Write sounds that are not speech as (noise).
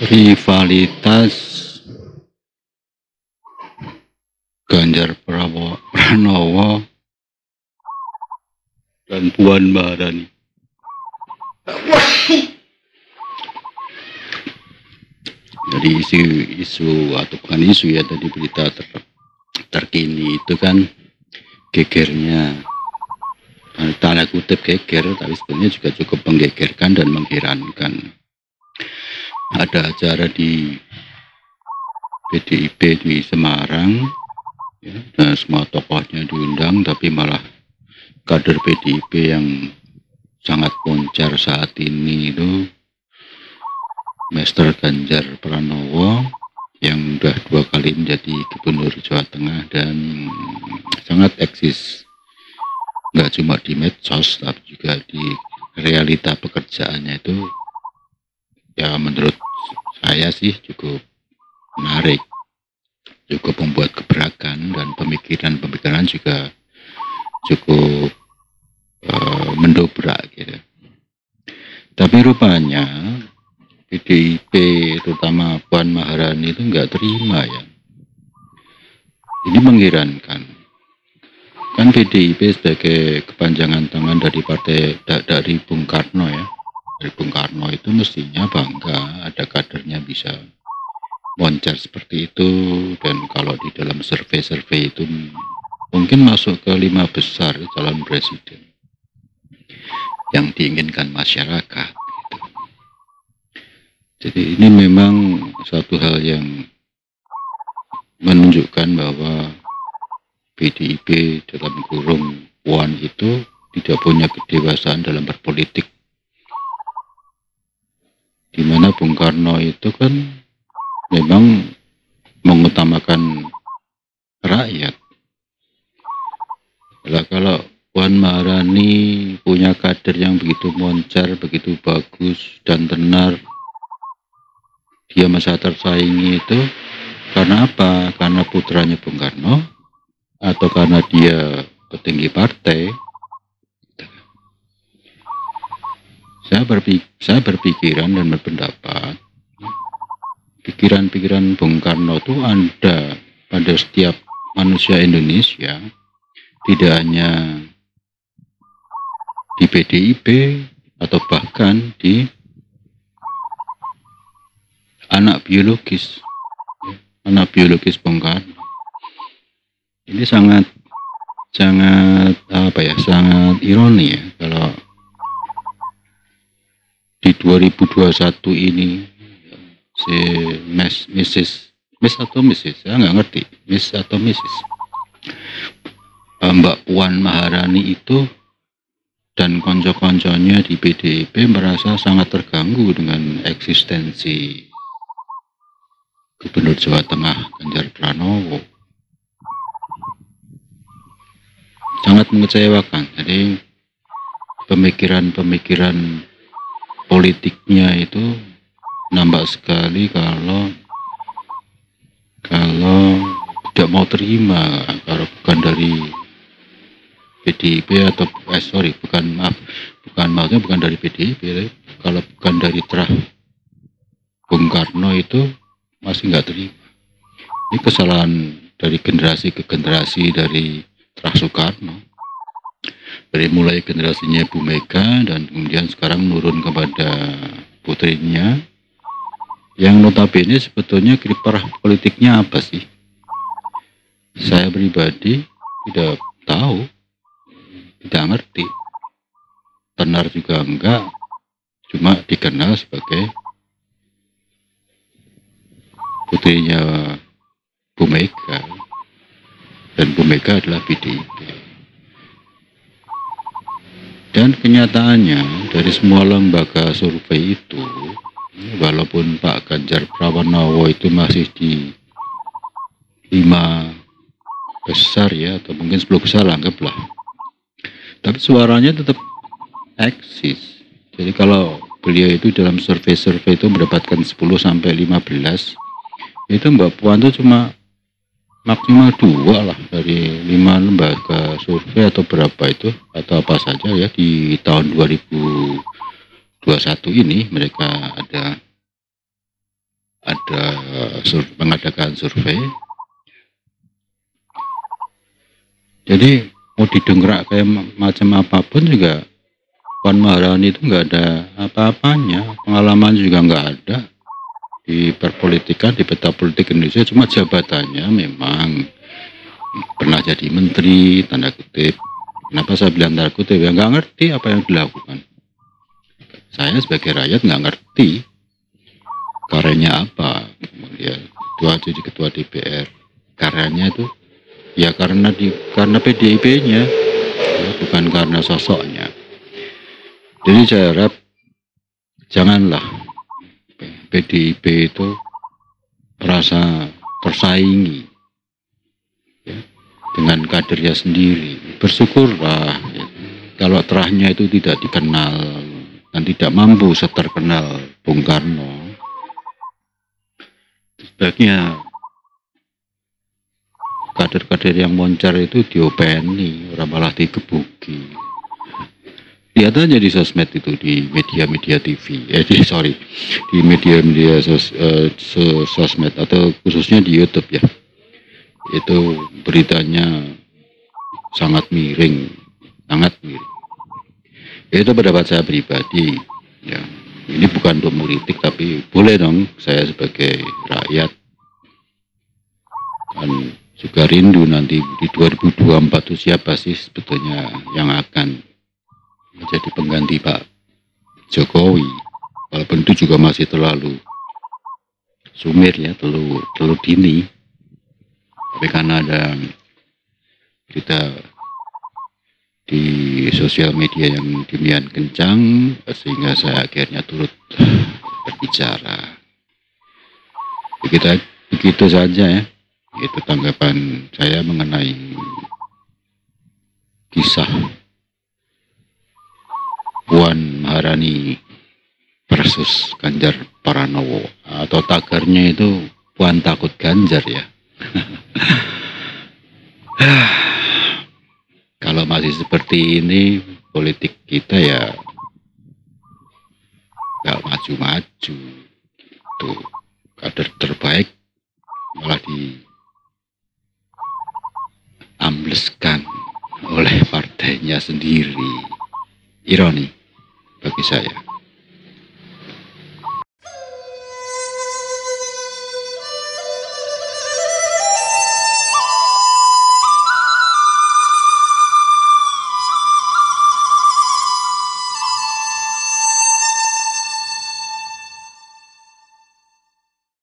rivalitas Ganjar Pranowo dan Puan Maharani. Jadi isu, isu atau bukan isu ya tadi berita ter, terkini itu kan gegernya tanda kutip geger tapi sebenarnya juga cukup menggegerkan dan mengherankan ada acara di PDIP di Semarang. Ya, dan semua tokohnya diundang tapi malah kader PDIP yang sangat poncar saat ini itu. Master Ganjar Pranowo yang sudah dua kali menjadi gubernur Jawa Tengah dan sangat eksis. Nggak cuma di medsos tapi juga di realita pekerjaannya itu ya menurut saya sih cukup menarik. Cukup membuat keberakan dan pemikiran-pemikiran juga cukup uh, mendobrak gitu. Tapi rupanya PDIP terutama Puan Maharani itu nggak terima ya. Ini mengherankan. Kan PDIP sebagai kepanjangan tangan dari partai dari Bung Karno ya dari Bung Karno itu mestinya bangga ada kadernya bisa moncer seperti itu dan kalau di dalam survei-survei itu mungkin masuk ke lima besar calon presiden yang diinginkan masyarakat. Jadi ini memang suatu hal yang menunjukkan bahwa PDIP dalam kurung Puan itu tidak punya kedewasaan dalam berpolitik di mana Bung Karno itu kan memang mengutamakan rakyat. Lah kalau Puan Maharani punya kader yang begitu moncer, begitu bagus dan tenar, dia masa tersaingi itu karena apa? Karena putranya Bung Karno atau karena dia petinggi partai saya, berpik saya berpikiran dan berpendapat pikiran-pikiran Bung Karno itu ada pada setiap manusia Indonesia tidak hanya di PDIP atau bahkan di anak biologis anak biologis Bung Karno. Ini sangat sangat apa ya sangat ironi ya kalau 2021 ini si Miss, Mrs. Miss atau Mrs. saya nggak ngerti Miss atau Mrs. Mbak Puan Maharani itu dan konco-konconya di PDIP merasa sangat terganggu dengan eksistensi Gubernur Jawa Tengah Ganjar Pranowo sangat mengecewakan jadi pemikiran-pemikiran politiknya itu nampak sekali kalau kalau tidak mau terima kalau bukan dari PDIP atau eh sorry bukan maaf bukan maksudnya bukan dari PDIP kalau bukan dari terah Bung Karno itu masih nggak terima. Ini kesalahan dari generasi ke generasi dari terah Soekarno dari mulai generasinya Bu Mega dan kemudian sekarang menurun kepada putrinya. Yang notabene sebetulnya kiprah politiknya apa sih? Saya pribadi tidak tahu tidak ngerti. Tenar juga enggak cuma dikenal sebagai putrinya Bu Mega. Dan Bu Mega adalah PDIP dan kenyataannya dari semua lembaga survei itu, walaupun Pak Ganjar Pranowo itu masih di lima besar ya, atau mungkin sepuluh besar anggaplah. Tapi suaranya tetap eksis. Jadi kalau beliau itu dalam survei-survei itu mendapatkan 10 sampai 15, itu Mbak Puan itu cuma maksimal dua lah dari lima lembaga survei atau berapa itu atau apa saja ya di tahun 2021 ini mereka ada ada sur mengadakan survei. Jadi mau didengar kayak macam apa pun juga Puan Maharani itu nggak ada apa-apanya, pengalaman juga nggak ada di perpolitikan, di peta politik Indonesia, cuma jabatannya memang pernah jadi menteri, tanda kutip. Kenapa saya bilang tanda kutip? Ya nggak ngerti apa yang dilakukan. Saya sebagai rakyat nggak ngerti karyanya apa. Ya, ketua jadi ketua DPR. Karyanya itu ya karena di karena PDIP-nya, ya, bukan karena sosoknya. Jadi saya harap janganlah PDIP itu merasa tersaingi ya, dengan kadernya sendiri. Bersyukurlah ya, kalau terahnya itu tidak dikenal dan tidak mampu seterkenal Bung Karno. Sebaiknya kader-kader yang moncar itu diopeni, orang malah digebuki lihat aja di sosmed itu di media-media TV eh di, sorry. Di media-media sos, uh, sosmed atau khususnya di YouTube ya. Itu beritanya sangat miring sangat miring. Itu pendapat saya pribadi ya. Ini bukan untuk mengkritik tapi boleh dong saya sebagai rakyat. Dan juga rindu nanti di 2024 itu siapa sih sebetulnya yang akan menjadi pengganti Pak Jokowi walaupun itu juga masih terlalu sumir ya terlalu terlalu dini. Tapi karena ada kita di sosial media yang demikian kencang sehingga saya akhirnya turut berbicara. Begitu begitu saja ya itu tanggapan saya mengenai kisah Puan Maharani versus Ganjar Pranowo. Atau tagarnya itu Puan takut Ganjar ya. (sighs) Kalau masih seperti ini politik kita ya nggak maju-maju itu kader terbaik malah di ambleskan oleh partainya sendiri. Ironi bagi saya.